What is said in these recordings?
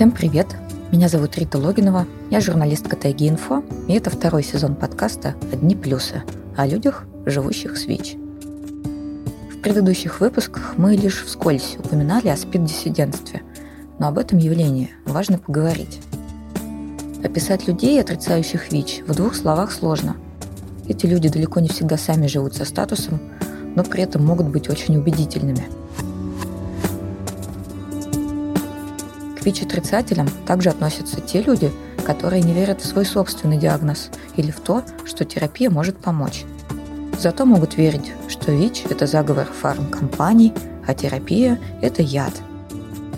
Всем привет! Меня зовут Рита Логинова, я журналистка Тайги Инфо, и это второй сезон подкаста «Одни плюсы» о людях, живущих с ВИЧ. В предыдущих выпусках мы лишь вскользь упоминали о спид-диссидентстве, но об этом явлении важно поговорить. Описать людей, отрицающих ВИЧ, в двух словах сложно. Эти люди далеко не всегда сами живут со статусом, но при этом могут быть очень убедительными – К ВИЧ-отрицателям также относятся те люди, которые не верят в свой собственный диагноз или в то, что терапия может помочь. Зато могут верить, что ВИЧ – это заговор фармкомпаний, а терапия – это яд.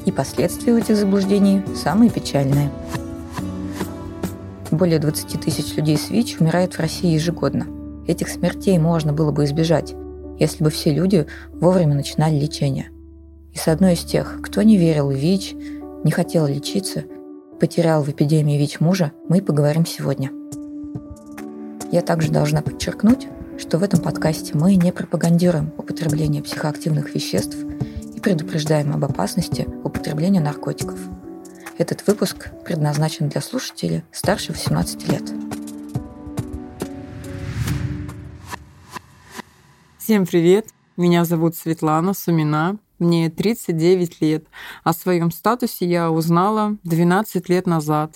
И последствия этих заблуждений самые печальные. Более 20 тысяч людей с ВИЧ умирает в России ежегодно. Этих смертей можно было бы избежать, если бы все люди вовремя начинали лечение. И с одной из тех, кто не верил в ВИЧ, не хотел лечиться, потерял в эпидемии ВИЧ мужа, мы поговорим сегодня. Я также должна подчеркнуть, что в этом подкасте мы не пропагандируем употребление психоактивных веществ и предупреждаем об опасности употребления наркотиков. Этот выпуск предназначен для слушателей старше 18 лет. Всем привет! Меня зовут Светлана Сумина. Мне 39 лет. О своем статусе я узнала 12 лет назад.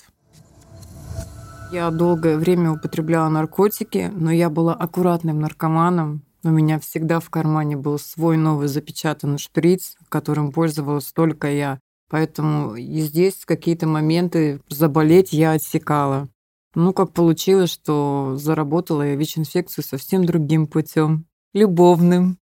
Я долгое время употребляла наркотики, но я была аккуратным наркоманом. У меня всегда в кармане был свой новый запечатанный шприц, которым пользовалась только я. Поэтому и здесь какие-то моменты заболеть я отсекала. Ну, как получилось, что заработала я ВИЧ-инфекцию совсем другим путем, любовным.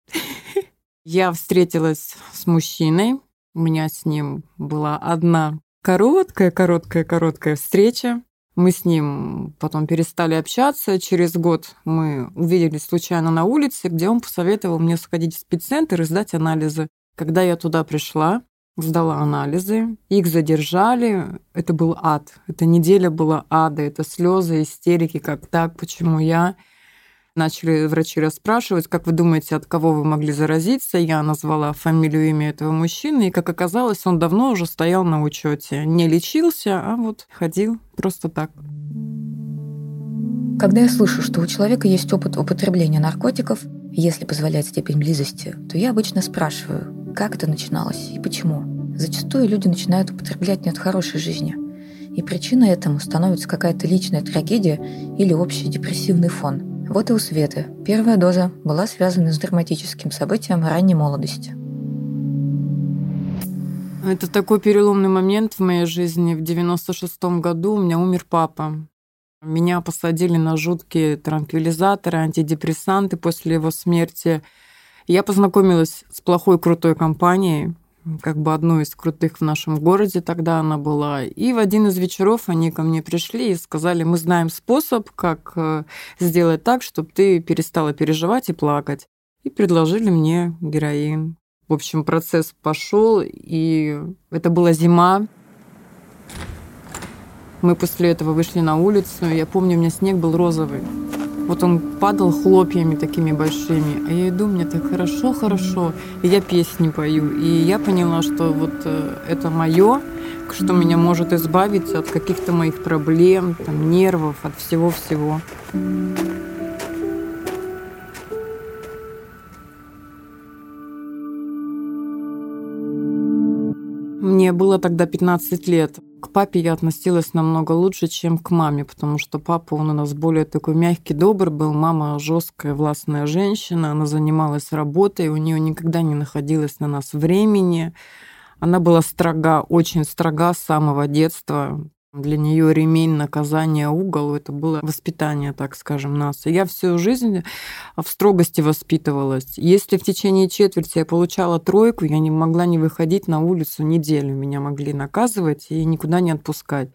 Я встретилась с мужчиной. У меня с ним была одна короткая, короткая, короткая встреча. Мы с ним потом перестали общаться. Через год мы увиделись случайно на улице, где он посоветовал мне сходить в спеццентр и сдать анализы. Когда я туда пришла, сдала анализы, их задержали. Это был ад. Эта неделя была ада. Это слезы, истерики, как так, почему я. Начали врачи расспрашивать, как вы думаете, от кого вы могли заразиться. Я назвала фамилию, имя этого мужчины, и, как оказалось, он давно уже стоял на учете. Не лечился, а вот ходил просто так. Когда я слышу, что у человека есть опыт употребления наркотиков, если позволяет степень близости, то я обычно спрашиваю, как это начиналось и почему. Зачастую люди начинают употреблять не от хорошей жизни. И причиной этому становится какая-то личная трагедия или общий депрессивный фон – вот и у Светы первая доза была связана с драматическим событием ранней молодости. Это такой переломный момент в моей жизни. В 96-м году у меня умер папа. Меня посадили на жуткие транквилизаторы, антидепрессанты после его смерти. Я познакомилась с плохой крутой компанией, как бы одной из крутых в нашем городе тогда она была. И в один из вечеров они ко мне пришли и сказали, мы знаем способ, как э, сделать так, чтобы ты перестала переживать и плакать. И предложили мне героин. В общем, процесс пошел, и это была зима. Мы после этого вышли на улицу. Я помню, у меня снег был розовый. Вот он падал хлопьями такими большими. А я иду, мне так хорошо, хорошо. И я песни пою. И я поняла, что вот э, это мое, что меня может избавить от каких-то моих проблем, там, нервов, от всего-всего. Мне было тогда 15 лет. К папе я относилась намного лучше, чем к маме, потому что папа, он у нас более такой мягкий, добрый был. Мама жесткая, властная женщина, она занималась работой, у нее никогда не находилось на нас времени. Она была строга, очень строга с самого детства. Для нее ремень, наказание, угол – это было воспитание, так скажем, нас. Я всю жизнь в строгости воспитывалась. Если в течение четверти я получала тройку, я не могла не выходить на улицу неделю. Меня могли наказывать и никуда не отпускать.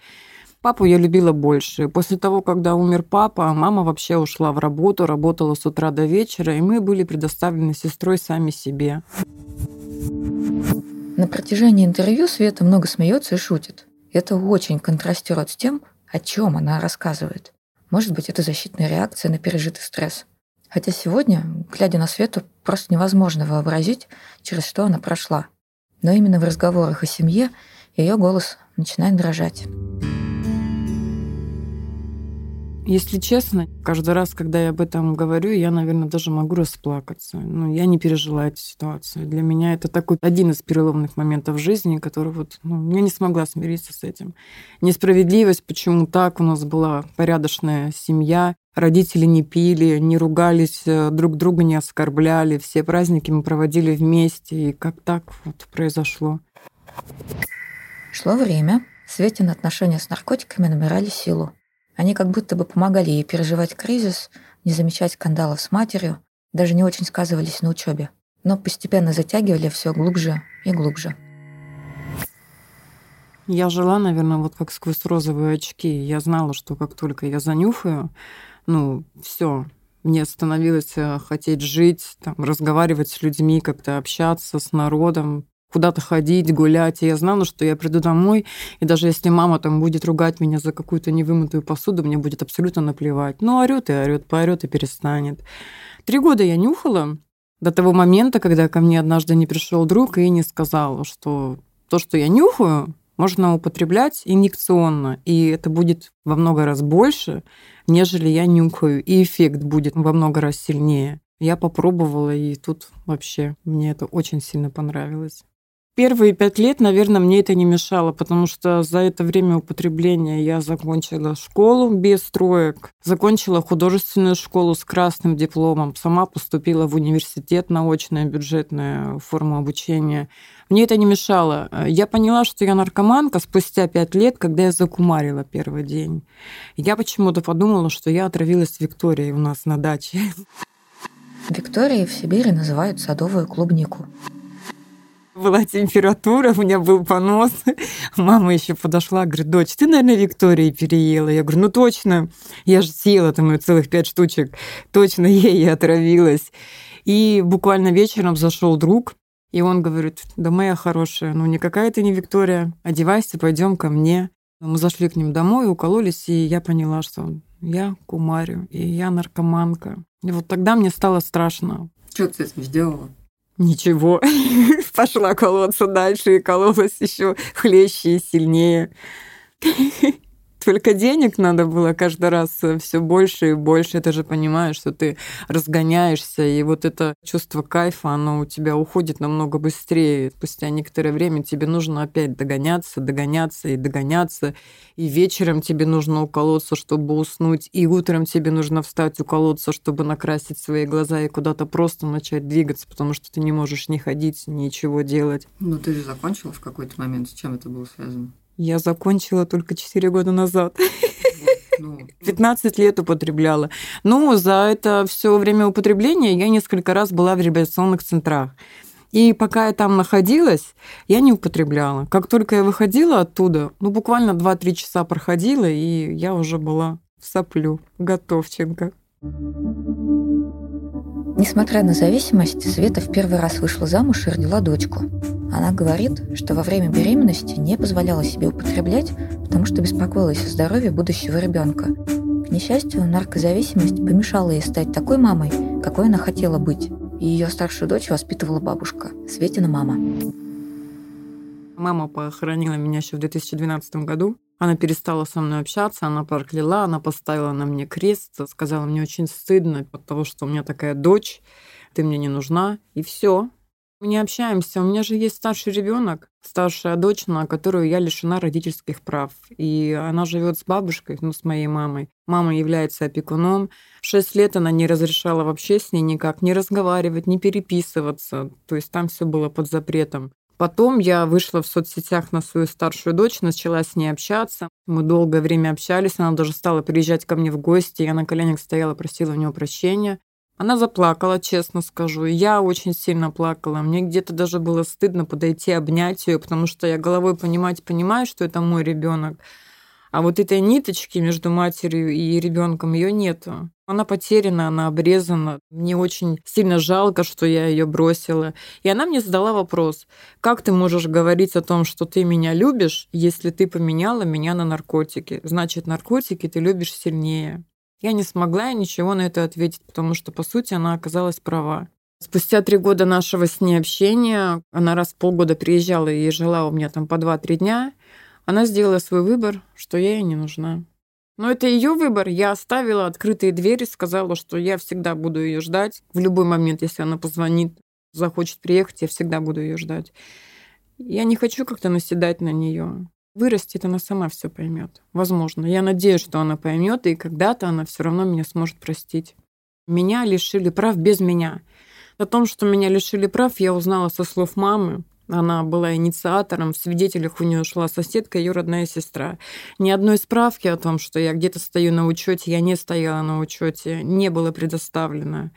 Папу я любила больше. После того, когда умер папа, мама вообще ушла в работу, работала с утра до вечера, и мы были предоставлены сестрой сами себе. На протяжении интервью Света много смеется и шутит. Это очень контрастирует с тем, о чем она рассказывает. Может быть, это защитная реакция на пережитый стресс. Хотя сегодня, глядя на Свету, просто невозможно вообразить, через что она прошла. Но именно в разговорах о семье ее голос начинает дрожать. Если честно, каждый раз, когда я об этом говорю, я, наверное, даже могу расплакаться. Ну, я не пережила эту ситуацию. Для меня это такой один из переломных моментов жизни, который вот, ну, я не смогла смириться с этим. Несправедливость, почему так? У нас была порядочная семья, родители не пили, не ругались, э, друг друга не оскорбляли, все праздники мы проводили вместе, и как так вот произошло. Шло время, Светин отношения с наркотиками набирали силу. Они как будто бы помогали ей переживать кризис, не замечать скандалов с матерью, даже не очень сказывались на учебе, но постепенно затягивали все глубже и глубже. Я жила, наверное, вот как сквозь розовые очки. Я знала, что как только я занюхаю, ну, все, мне становилось э, хотеть жить, там, разговаривать с людьми, как-то общаться с народом, куда-то ходить, гулять. И я знала, что я приду домой, и даже если мама там будет ругать меня за какую-то невымытую посуду, мне будет абсолютно наплевать. Ну, орёт и орёт, поорёт и перестанет. Три года я нюхала до того момента, когда ко мне однажды не пришел друг и не сказал, что то, что я нюхаю, можно употреблять инъекционно, и это будет во много раз больше, нежели я нюхаю, и эффект будет во много раз сильнее. Я попробовала, и тут вообще мне это очень сильно понравилось. Первые пять лет, наверное, мне это не мешало, потому что за это время употребления я закончила школу без троек, закончила художественную школу с красным дипломом, сама поступила в университет на очная бюджетная форма обучения. Мне это не мешало. Я поняла, что я наркоманка спустя пять лет, когда я закумарила первый день. Я почему-то подумала, что я отравилась Викторией у нас на даче. Викторией в Сибири называют садовую клубнику была температура, у меня был понос. Мама еще подошла, говорит, дочь, ты, наверное, Виктории переела. Я говорю, ну точно, я же съела там целых пять штучек. Точно, ей и отравилась. И буквально вечером зашел друг, и он говорит, да моя хорошая, ну никакая ты не Виктория, одевайся, пойдем ко мне. Мы зашли к ним домой, укололись, и я поняла, что я кумарю, и я наркоманка. И вот тогда мне стало страшно. Что ты с этим сделала? Ничего. Пошла колоться дальше и кололась еще хлеще и сильнее. Только денег надо было каждый раз э, все больше и больше. Ты же понимаешь, что ты разгоняешься, и вот это чувство кайфа, оно у тебя уходит намного быстрее. Спустя некоторое время тебе нужно опять догоняться, догоняться и догоняться. И вечером тебе нужно уколоться, чтобы уснуть, и утром тебе нужно встать, уколоться, чтобы накрасить свои глаза и куда-то просто начать двигаться, потому что ты не можешь ни ходить, ничего делать. Ну, ты же закончила в какой-то момент. С чем это было связано? Я закончила только 4 года назад. 15 ну. лет употребляла. Ну, за это все время употребления я несколько раз была в реабилитационных центрах. И пока я там находилась, я не употребляла. Как только я выходила оттуда, ну, буквально 2-3 часа проходила, и я уже была в соплю, готовченко. Несмотря на зависимость, Света в первый раз вышла замуж и родила дочку. Она говорит, что во время беременности не позволяла себе употреблять, потому что беспокоилась о здоровье будущего ребенка. К несчастью, наркозависимость помешала ей стать такой мамой, какой она хотела быть. И ее старшую дочь воспитывала бабушка, Светина мама. Мама похоронила меня еще в 2012 году. Она перестала со мной общаться, она прокляла, она поставила на мне крест, сказала, мне очень стыдно от того, что у меня такая дочь, ты мне не нужна, и все. Мы не общаемся. У меня же есть старший ребенок, старшая дочь, на которую я лишена родительских прав. И она живет с бабушкой, ну, с моей мамой. Мама является опекуном. Шесть лет она не разрешала вообще с ней никак не разговаривать, не переписываться. То есть там все было под запретом. Потом я вышла в соцсетях на свою старшую дочь, начала с ней общаться. Мы долгое время общались, она даже стала приезжать ко мне в гости. Я на коленях стояла, просила у нее прощения. Она заплакала, честно скажу. Я очень сильно плакала. Мне где-то даже было стыдно подойти, обнять ее, потому что я головой понимать понимаю, что это мой ребенок. А вот этой ниточки между матерью и ребенком ее нету. Она потеряна, она обрезана. Мне очень сильно жалко, что я ее бросила. И она мне задала вопрос: как ты можешь говорить о том, что ты меня любишь, если ты поменяла меня на наркотики? Значит, наркотики ты любишь сильнее. Я не смогла ничего на это ответить, потому что, по сути, она оказалась права. Спустя три года нашего с ней общения, она раз в полгода приезжала и жила у меня там по два-три дня, она сделала свой выбор, что я ей не нужна. Но это ее выбор. Я оставила открытые двери, сказала, что я всегда буду ее ждать. В любой момент, если она позвонит, захочет приехать, я всегда буду ее ждать. Я не хочу как-то наседать на нее. Вырастет, она сама все поймет. Возможно. Я надеюсь, что она поймет, и когда-то она все равно меня сможет простить. Меня лишили прав без меня. О том, что меня лишили прав, я узнала со слов мамы. Она была инициатором, в свидетелях у нее шла соседка, ее родная сестра. Ни одной справки о том, что я где-то стою на учете, я не стояла на учете, не было предоставлено.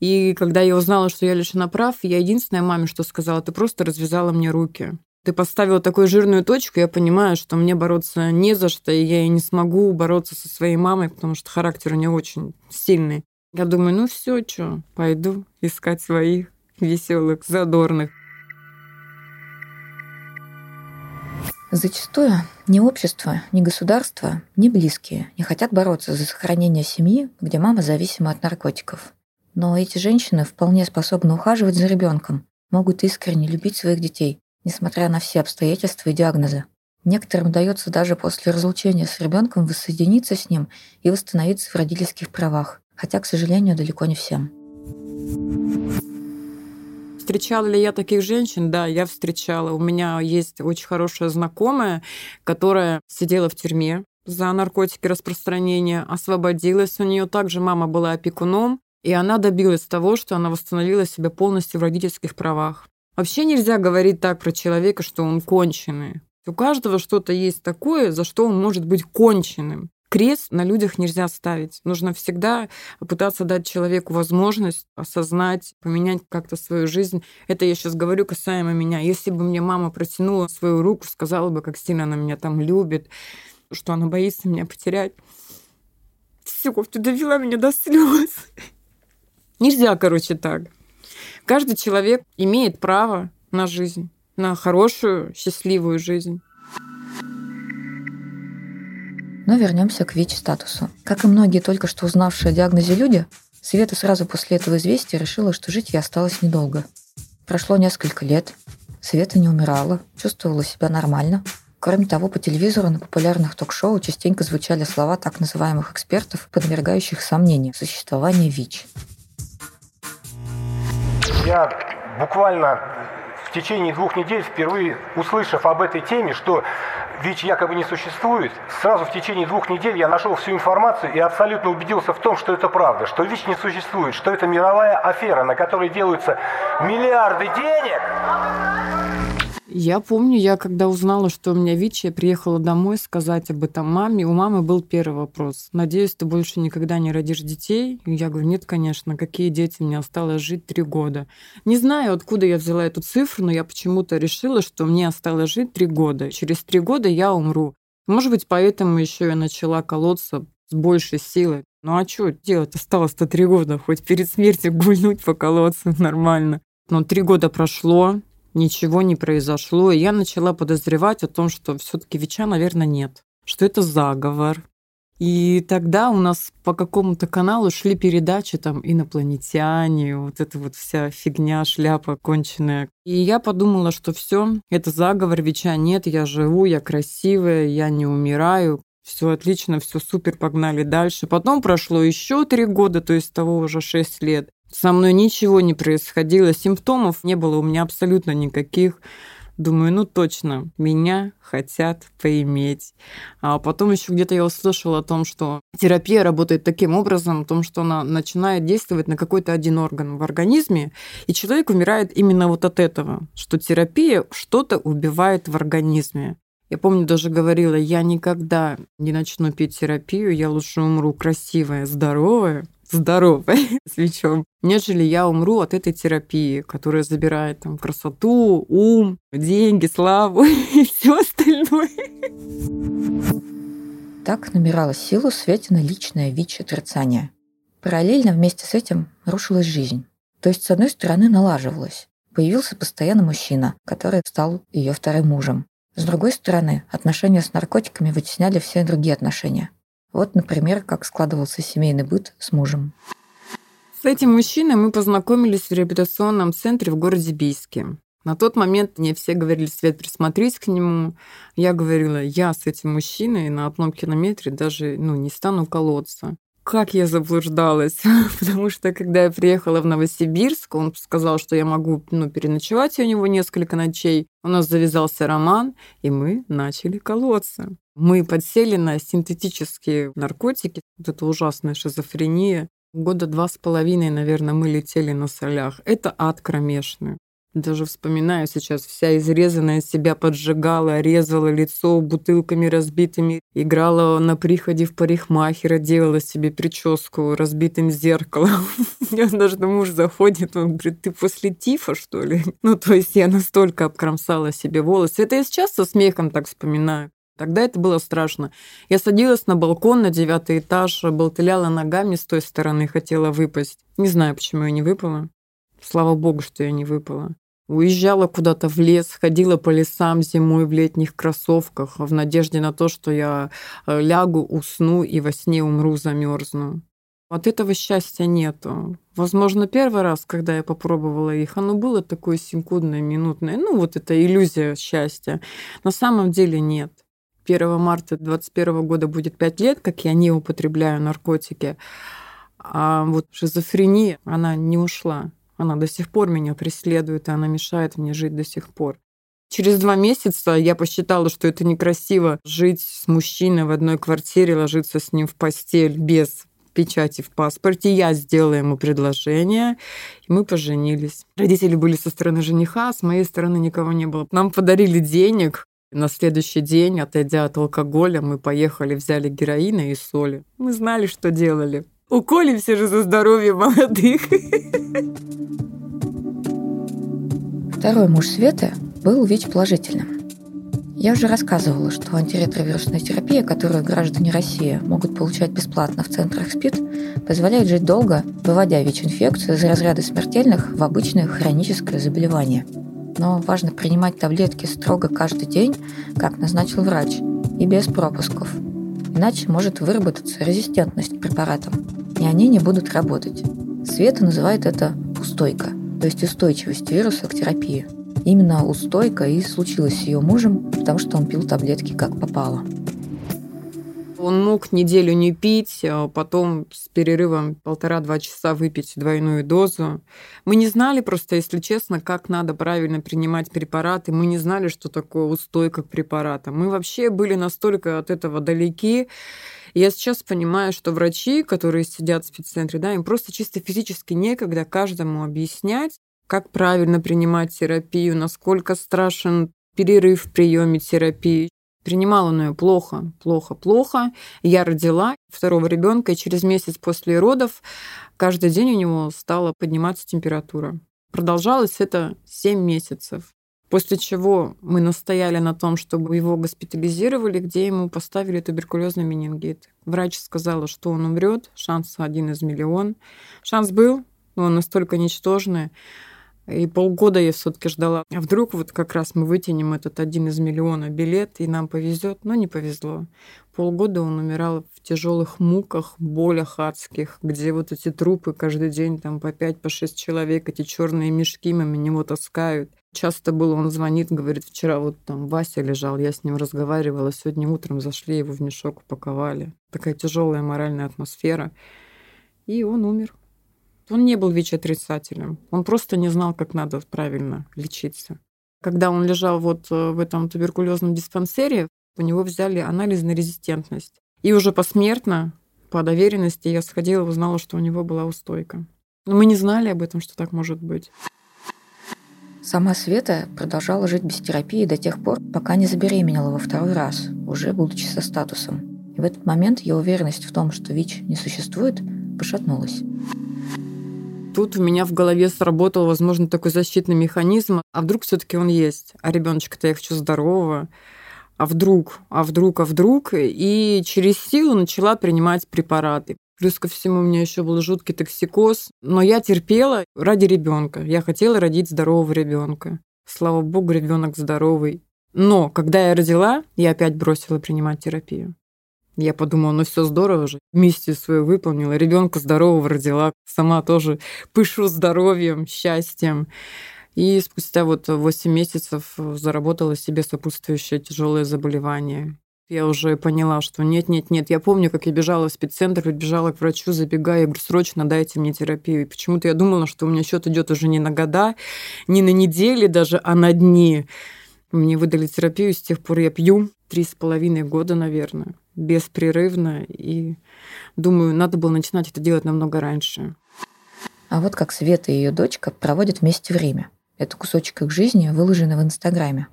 И когда я узнала, что я лишена прав, я единственная маме, что сказала, ты просто развязала мне руки. Ты поставила такую жирную точку, я понимаю, что мне бороться не за что, и я и не смогу бороться со своей мамой, потому что характер у нее очень сильный. Я думаю, ну все, что, пойду искать своих веселых, задорных. Зачастую ни общество, ни государство, ни близкие не хотят бороться за сохранение семьи, где мама зависима от наркотиков. Но эти женщины вполне способны ухаживать за ребенком, могут искренне любить своих детей, несмотря на все обстоятельства и диагнозы. Некоторым удается даже после разлучения с ребенком воссоединиться с ним и восстановиться в родительских правах хотя, к сожалению, далеко не всем. Встречала ли я таких женщин? Да, я встречала. У меня есть очень хорошая знакомая, которая сидела в тюрьме за наркотики распространения, освободилась. У нее также мама была опекуном, и она добилась того, что она восстановила себя полностью в родительских правах. Вообще нельзя говорить так про человека, что он конченый. У каждого что-то есть такое, за что он может быть конченым крест на людях нельзя ставить. Нужно всегда пытаться дать человеку возможность осознать, поменять как-то свою жизнь. Это я сейчас говорю касаемо меня. Если бы мне мама протянула свою руку, сказала бы, как сильно она меня там любит, что она боится меня потерять. Все, ты довела меня до слез. Нельзя, короче, так. Каждый человек имеет право на жизнь, на хорошую, счастливую жизнь. Но вернемся к ВИЧ-статусу. Как и многие только что узнавшие о диагнозе люди, Света сразу после этого известия решила, что жить ей осталось недолго. Прошло несколько лет, Света не умирала, чувствовала себя нормально. Кроме того, по телевизору на популярных ток-шоу частенько звучали слова так называемых экспертов, подвергающих сомнению существование ВИЧ. Я буквально в течение двух недель, впервые услышав об этой теме, что ВИЧ якобы не существует, сразу в течение двух недель я нашел всю информацию и абсолютно убедился в том, что это правда, что ВИЧ не существует, что это мировая афера, на которой делаются миллиарды денег. Я помню, я когда узнала, что у меня ВИЧ, я приехала домой сказать об этом маме. У мамы был первый вопрос. Надеюсь, ты больше никогда не родишь детей? Я говорю, нет, конечно, какие дети, мне осталось жить три года. Не знаю, откуда я взяла эту цифру, но я почему-то решила, что мне осталось жить три года. Через три года я умру. Может быть, поэтому еще я начала колоться с большей силой. Ну а что делать? Осталось-то три года, хоть перед смертью гульнуть поколоться нормально. Но три года прошло, ничего не произошло, и я начала подозревать о том, что все-таки ВИЧа, наверное, нет, что это заговор. И тогда у нас по какому-то каналу шли передачи там инопланетяне, вот эта вот вся фигня, шляпа конченая. И я подумала, что все, это заговор, ВИЧа нет, я живу, я красивая, я не умираю, все отлично, все супер, погнали дальше. Потом прошло еще три года, то есть того уже шесть лет. Со мной ничего не происходило, симптомов не было у меня абсолютно никаких. Думаю, ну точно, меня хотят поиметь. А потом еще где-то я услышала о том, что терапия работает таким образом, о том, что она начинает действовать на какой-то один орган в организме, и человек умирает именно вот от этого, что терапия что-то убивает в организме. Я помню, даже говорила, я никогда не начну пить терапию, я лучше умру красивая, здоровая, здоровой с ВИЧом, нежели я умру от этой терапии, которая забирает там красоту, ум, деньги, славу и все остальное. Так набирала силу Светина личное ВИЧ-отрицание. Параллельно вместе с этим рушилась жизнь. То есть, с одной стороны, налаживалась. Появился постоянно мужчина, который стал ее вторым мужем. С другой стороны, отношения с наркотиками вытесняли все другие отношения – вот, например, как складывался семейный быт с мужем. С этим мужчиной мы познакомились в реабилитационном центре в городе Бийске. На тот момент мне все говорили, Свет, присмотрись к нему. Я говорила, я с этим мужчиной на одном километре даже ну, не стану колоться. Как я заблуждалась, потому что когда я приехала в Новосибирск, он сказал, что я могу ну, переночевать у него несколько ночей. У нас завязался роман, и мы начали колоться. Мы подсели на синтетические наркотики, вот это ужасная шизофрения. Года два с половиной, наверное, мы летели на солях. Это ад кромешный. Даже вспоминаю сейчас, вся изрезанная себя поджигала, резала лицо бутылками разбитыми, играла на приходе в парикмахера, делала себе прическу разбитым зеркалом. Я даже муж заходит, он говорит, ты после тифа, что ли? Ну, то есть я настолько обкромсала себе волосы. Это я сейчас со смехом так вспоминаю. Тогда это было страшно. Я садилась на балкон на девятый этаж, болтыляла ногами с той стороны, хотела выпасть. Не знаю, почему я не выпала. Слава богу, что я не выпала. Уезжала куда-то в лес, ходила по лесам зимой в летних кроссовках в надежде на то, что я э, лягу, усну и во сне умру, замерзну. От этого счастья нету. Возможно, первый раз, когда я попробовала их, оно было такое секундное, минутное. Ну, вот эта иллюзия счастья. На самом деле нет. 1 марта 2021 года будет 5 лет, как я не употребляю наркотики. А вот шизофрения, она не ушла. Она до сих пор меня преследует, и она мешает мне жить до сих пор. Через два месяца я посчитала, что это некрасиво жить с мужчиной в одной квартире, ложиться с ним в постель без печати в паспорте. Я сделала ему предложение, и мы поженились. Родители были со стороны жениха, а с моей стороны никого не было. Нам подарили денег. На следующий день, отойдя от алкоголя, мы поехали, взяли героина и соли. Мы знали, что делали. Уколимся же за здоровье молодых. Второй муж Светы был ВИЧ-положительным. Я уже рассказывала, что антиретровирусная терапия, которую граждане России могут получать бесплатно в центрах СПИД, позволяет жить долго, выводя ВИЧ-инфекцию из разряда смертельных в обычное хроническое заболевание. Но важно принимать таблетки строго каждый день, как назначил врач, и без пропусков. Иначе может выработаться резистентность к препаратам, и они не будут работать. Света называет это «устойка», то есть устойчивость вируса к терапии. Именно устойка и случилась с ее мужем, потому что он пил таблетки как попало. Он мог неделю не пить, а потом с перерывом полтора-два часа выпить двойную дозу. Мы не знали просто, если честно, как надо правильно принимать препараты. Мы не знали, что такое устойка к препаратам. Мы вообще были настолько от этого далеки. Я сейчас понимаю, что врачи, которые сидят в спеццентре, да, им просто чисто физически некогда каждому объяснять, как правильно принимать терапию, насколько страшен перерыв в приеме терапии. Принимала она ее плохо, плохо, плохо. Я родила второго ребенка, и через месяц после родов каждый день у него стала подниматься температура. Продолжалось это 7 месяцев. После чего мы настояли на том, чтобы его госпитализировали, где ему поставили туберкулезный менингит. Врач сказала, что он умрет, шанс один из миллион. Шанс был, но он настолько ничтожный. И полгода я все-таки ждала. А вдруг вот как раз мы вытянем этот один из миллиона билет, и нам повезет, но не повезло. Полгода он умирал в тяжелых муках, болях адских, где вот эти трупы каждый день там по пять, по шесть человек, эти черные мешки мимо него таскают. Часто было, он звонит, говорит, вчера вот там Вася лежал, я с ним разговаривала, сегодня утром зашли, его в мешок упаковали. Такая тяжелая моральная атмосфера. И он умер. Он не был ВИЧ-отрицателем. Он просто не знал, как надо правильно лечиться. Когда он лежал вот э, в этом туберкулезном диспансере, у него взяли анализ на резистентность. И уже посмертно, по доверенности, я сходила и узнала, что у него была устойка. Но мы не знали об этом, что так может быть. Сама Света продолжала жить без терапии до тех пор, пока не забеременела во второй раз, уже будучи со статусом. И в этот момент ее уверенность в том, что ВИЧ не существует, пошатнулась. Тут у меня в голове сработал, возможно, такой защитный механизм. А вдруг все-таки он есть? А ребеночка-то я хочу здорового. А вдруг, а вдруг, а вдруг? И через силу начала принимать препараты. Плюс ко всему у меня еще был жуткий токсикоз. Но я терпела ради ребенка. Я хотела родить здорового ребенка. Слава богу, ребенок здоровый. Но когда я родила, я опять бросила принимать терапию. Я подумала, ну все здорово же, миссию свою выполнила, ребенка здорового родила, сама тоже пышу здоровьем, счастьем. И спустя вот 8 месяцев заработала себе сопутствующее тяжелое заболевание. Я уже поняла, что нет, нет, нет. Я помню, как я бежала в спеццентр, бежала к врачу, забегая, я говорю, срочно дайте мне терапию. И почему-то я думала, что у меня счет идет уже не на года, не на недели даже, а на дни. Мне выдали терапию, с тех пор я пью три с половиной года, наверное, беспрерывно. И думаю, надо было начинать это делать намного раньше. А вот как Света и ее дочка проводят вместе время. Это кусочек их жизни, выложенный в Инстаграме.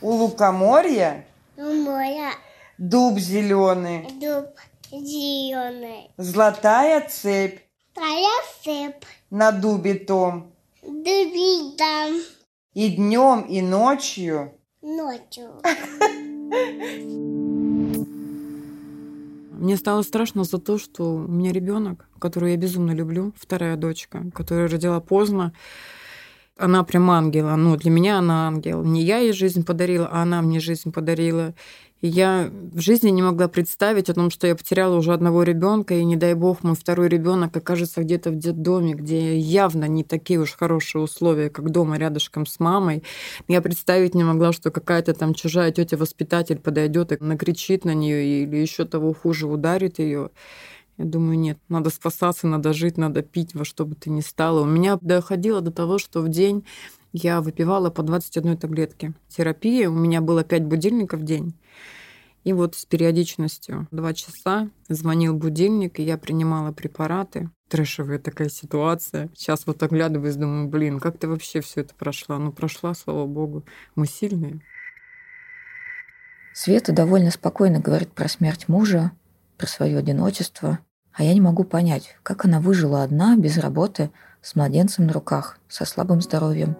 У лукоморья Моя дуб зеленый, дуб зеленый. золотая цепь Твоя сыпь. на дубе том. Дубидам. И днем, и ночью Ночью. Мне стало страшно за то, что у меня ребенок, которую я безумно люблю, вторая дочка, которая родила поздно. Она прям ангела. Ну, для меня она ангел. Не я ей жизнь подарила, а она мне жизнь подарила. Я в жизни не могла представить о том, что я потеряла уже одного ребенка, и не дай бог мой второй ребенок окажется где-то в детдоме, где явно не такие уж хорошие условия, как дома рядышком с мамой. Я представить не могла, что какая-то там чужая тетя воспитатель подойдет и накричит на нее или еще того хуже ударит ее. Я думаю, нет, надо спасаться, надо жить, надо пить во что бы то ни стало. У меня доходило до того, что в день я выпивала по 21 таблетки терапии. У меня было 5 будильников в день. И вот с периодичностью 2 часа звонил будильник, и я принимала препараты. Трэшевая такая ситуация. Сейчас вот оглядываюсь, думаю, блин, как ты вообще все это прошла? Ну, прошла, слава богу. Мы сильные. Света довольно спокойно говорит про смерть мужа, про свое одиночество. А я не могу понять, как она выжила одна, без работы, с младенцем на руках, со слабым здоровьем.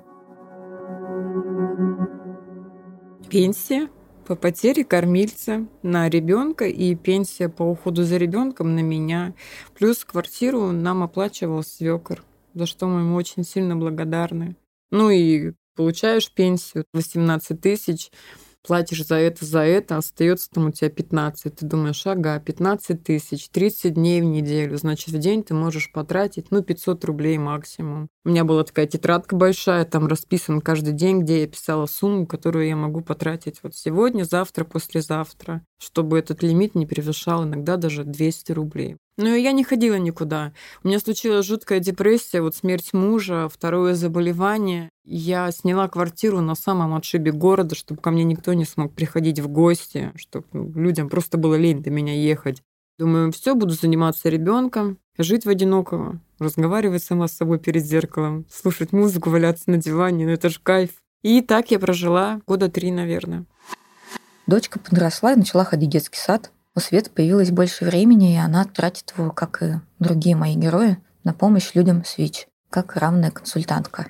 Пенсия по потере кормильца на ребенка и пенсия по уходу за ребенком на меня. Плюс квартиру нам оплачивал свекор, за что мы ему очень сильно благодарны. Ну и получаешь пенсию 18 тысяч, платишь за это, за это, остается там у тебя 15. Ты думаешь, ага, 15 тысяч, 30 дней в неделю, значит, в день ты можешь потратить, ну, 500 рублей максимум. У меня была такая тетрадка большая, там расписан каждый день, где я писала сумму, которую я могу потратить вот сегодня, завтра, послезавтра, чтобы этот лимит не превышал иногда даже 200 рублей. Но я не ходила никуда. У меня случилась жуткая депрессия, вот смерть мужа, второе заболевание. Я сняла квартиру на самом отшибе города, чтобы ко мне никто не смог приходить в гости, чтобы ну, людям просто было лень до меня ехать. Думаю, все, буду заниматься ребенком, жить в одинокого, разговаривать сама с собой перед зеркалом, слушать музыку, валяться на диване, ну это же кайф. И так я прожила года три, наверное. Дочка подросла и начала ходить в детский сад. У Светы появилось больше времени, и она тратит его, как и другие мои герои, на помощь людям с ВИЧ, как равная консультантка.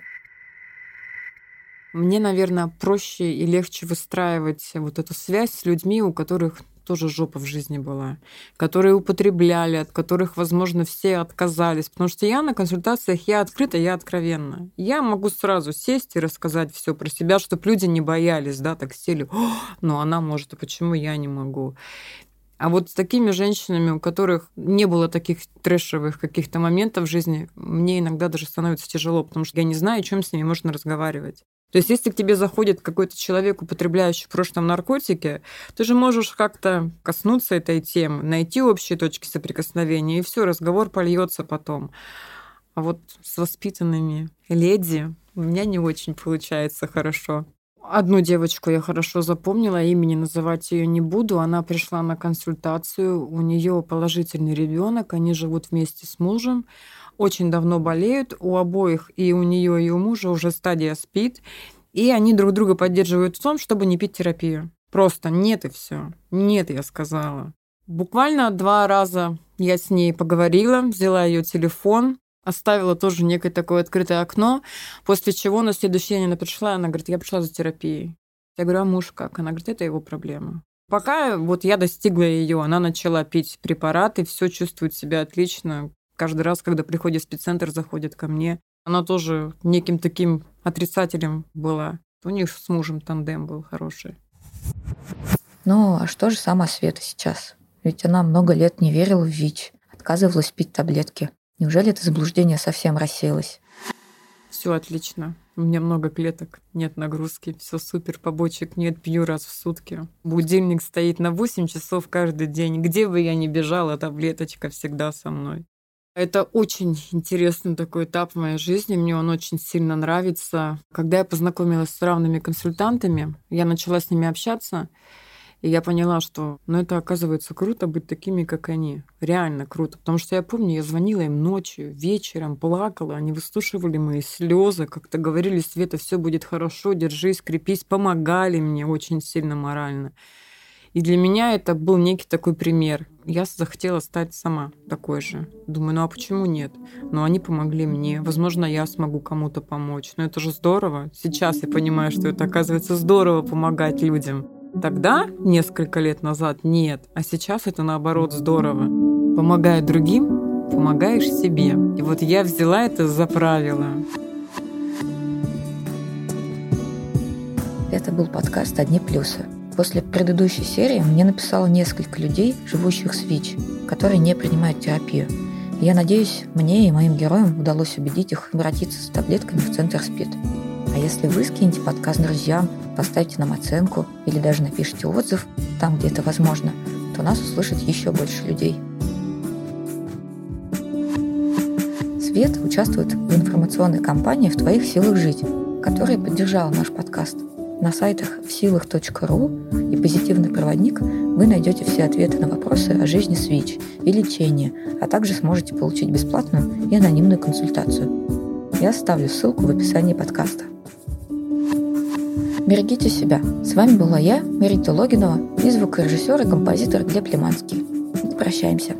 Мне, наверное, проще и легче выстраивать вот эту связь с людьми, у которых тоже жопа в жизни была, которые употребляли, от которых, возможно, все отказались. Потому что я на консультациях, я открыта, я откровенна. Я могу сразу сесть и рассказать все про себя, чтобы люди не боялись, да, так сели, ну она может, а почему я не могу? А вот с такими женщинами, у которых не было таких трэшевых каких-то моментов в жизни, мне иногда даже становится тяжело, потому что я не знаю, о чем с ними можно разговаривать. То есть, если к тебе заходит какой-то человек, употребляющий в прошлом наркотики, ты же можешь как-то коснуться этой темы, найти общие точки соприкосновения, и все, разговор польется потом. А вот с воспитанными леди у меня не очень получается хорошо. Одну девочку я хорошо запомнила, имени называть ее не буду. Она пришла на консультацию, у нее положительный ребенок, они живут вместе с мужем очень давно болеют, у обоих, и у нее, и у мужа уже стадия спит, и они друг друга поддерживают в том, чтобы не пить терапию. Просто нет и все. Нет, я сказала. Буквально два раза я с ней поговорила, взяла ее телефон, оставила тоже некое такое открытое окно, после чего на следующий день она пришла, она говорит, я пришла за терапией. Я говорю, а муж как? Она говорит, это его проблема. Пока вот я достигла ее, она начала пить препараты, все чувствует себя отлично, Каждый раз, когда приходит в спеццентр, заходит ко мне. Она тоже неким таким отрицателем была. У них с мужем тандем был хороший. Но а что же сама Света сейчас? Ведь она много лет не верила в ВИЧ, отказывалась пить таблетки. Неужели это заблуждение совсем рассеялось? Все отлично. У меня много клеток, нет нагрузки, все супер, побочек нет, пью раз в сутки. Будильник стоит на 8 часов каждый день. Где бы я ни бежала, таблеточка всегда со мной. Это очень интересный такой этап в моей жизни, мне он очень сильно нравится. Когда я познакомилась с равными консультантами, я начала с ними общаться, и я поняла, что ну, это оказывается круто быть такими, как они. Реально круто. Потому что я помню, я звонила им ночью, вечером, плакала, они выслушивали мои слезы, как-то говорили, Света, все будет хорошо, держись, крепись, помогали мне очень сильно морально. И для меня это был некий такой пример. Я захотела стать сама такой же. Думаю, ну а почему нет? Но они помогли мне. Возможно, я смогу кому-то помочь. Но это же здорово. Сейчас я понимаю, что это оказывается здорово помогать людям. Тогда, несколько лет назад, нет. А сейчас это наоборот здорово. Помогая другим, помогаешь себе. И вот я взяла это за правило. Это был подкаст «Одни плюсы». После предыдущей серии мне написало несколько людей, живущих с ВИЧ, которые не принимают терапию. Я надеюсь, мне и моим героям удалось убедить их обратиться с таблетками в центр СПИД. А если вы скинете подкаст друзьям, поставите нам оценку или даже напишите отзыв там, где это возможно, то нас услышит еще больше людей. Свет участвует в информационной кампании «В твоих силах жить», которая поддержала наш подкаст. На сайтах всилах.ру и «Позитивный проводник» вы найдете все ответы на вопросы о жизни с ВИЧ и лечении, а также сможете получить бесплатную и анонимную консультацию. Я оставлю ссылку в описании подкаста. Берегите себя. С вами была я, Мерита Логинова, и звукорежиссер и композитор Глеб Лиманский. Прощаемся.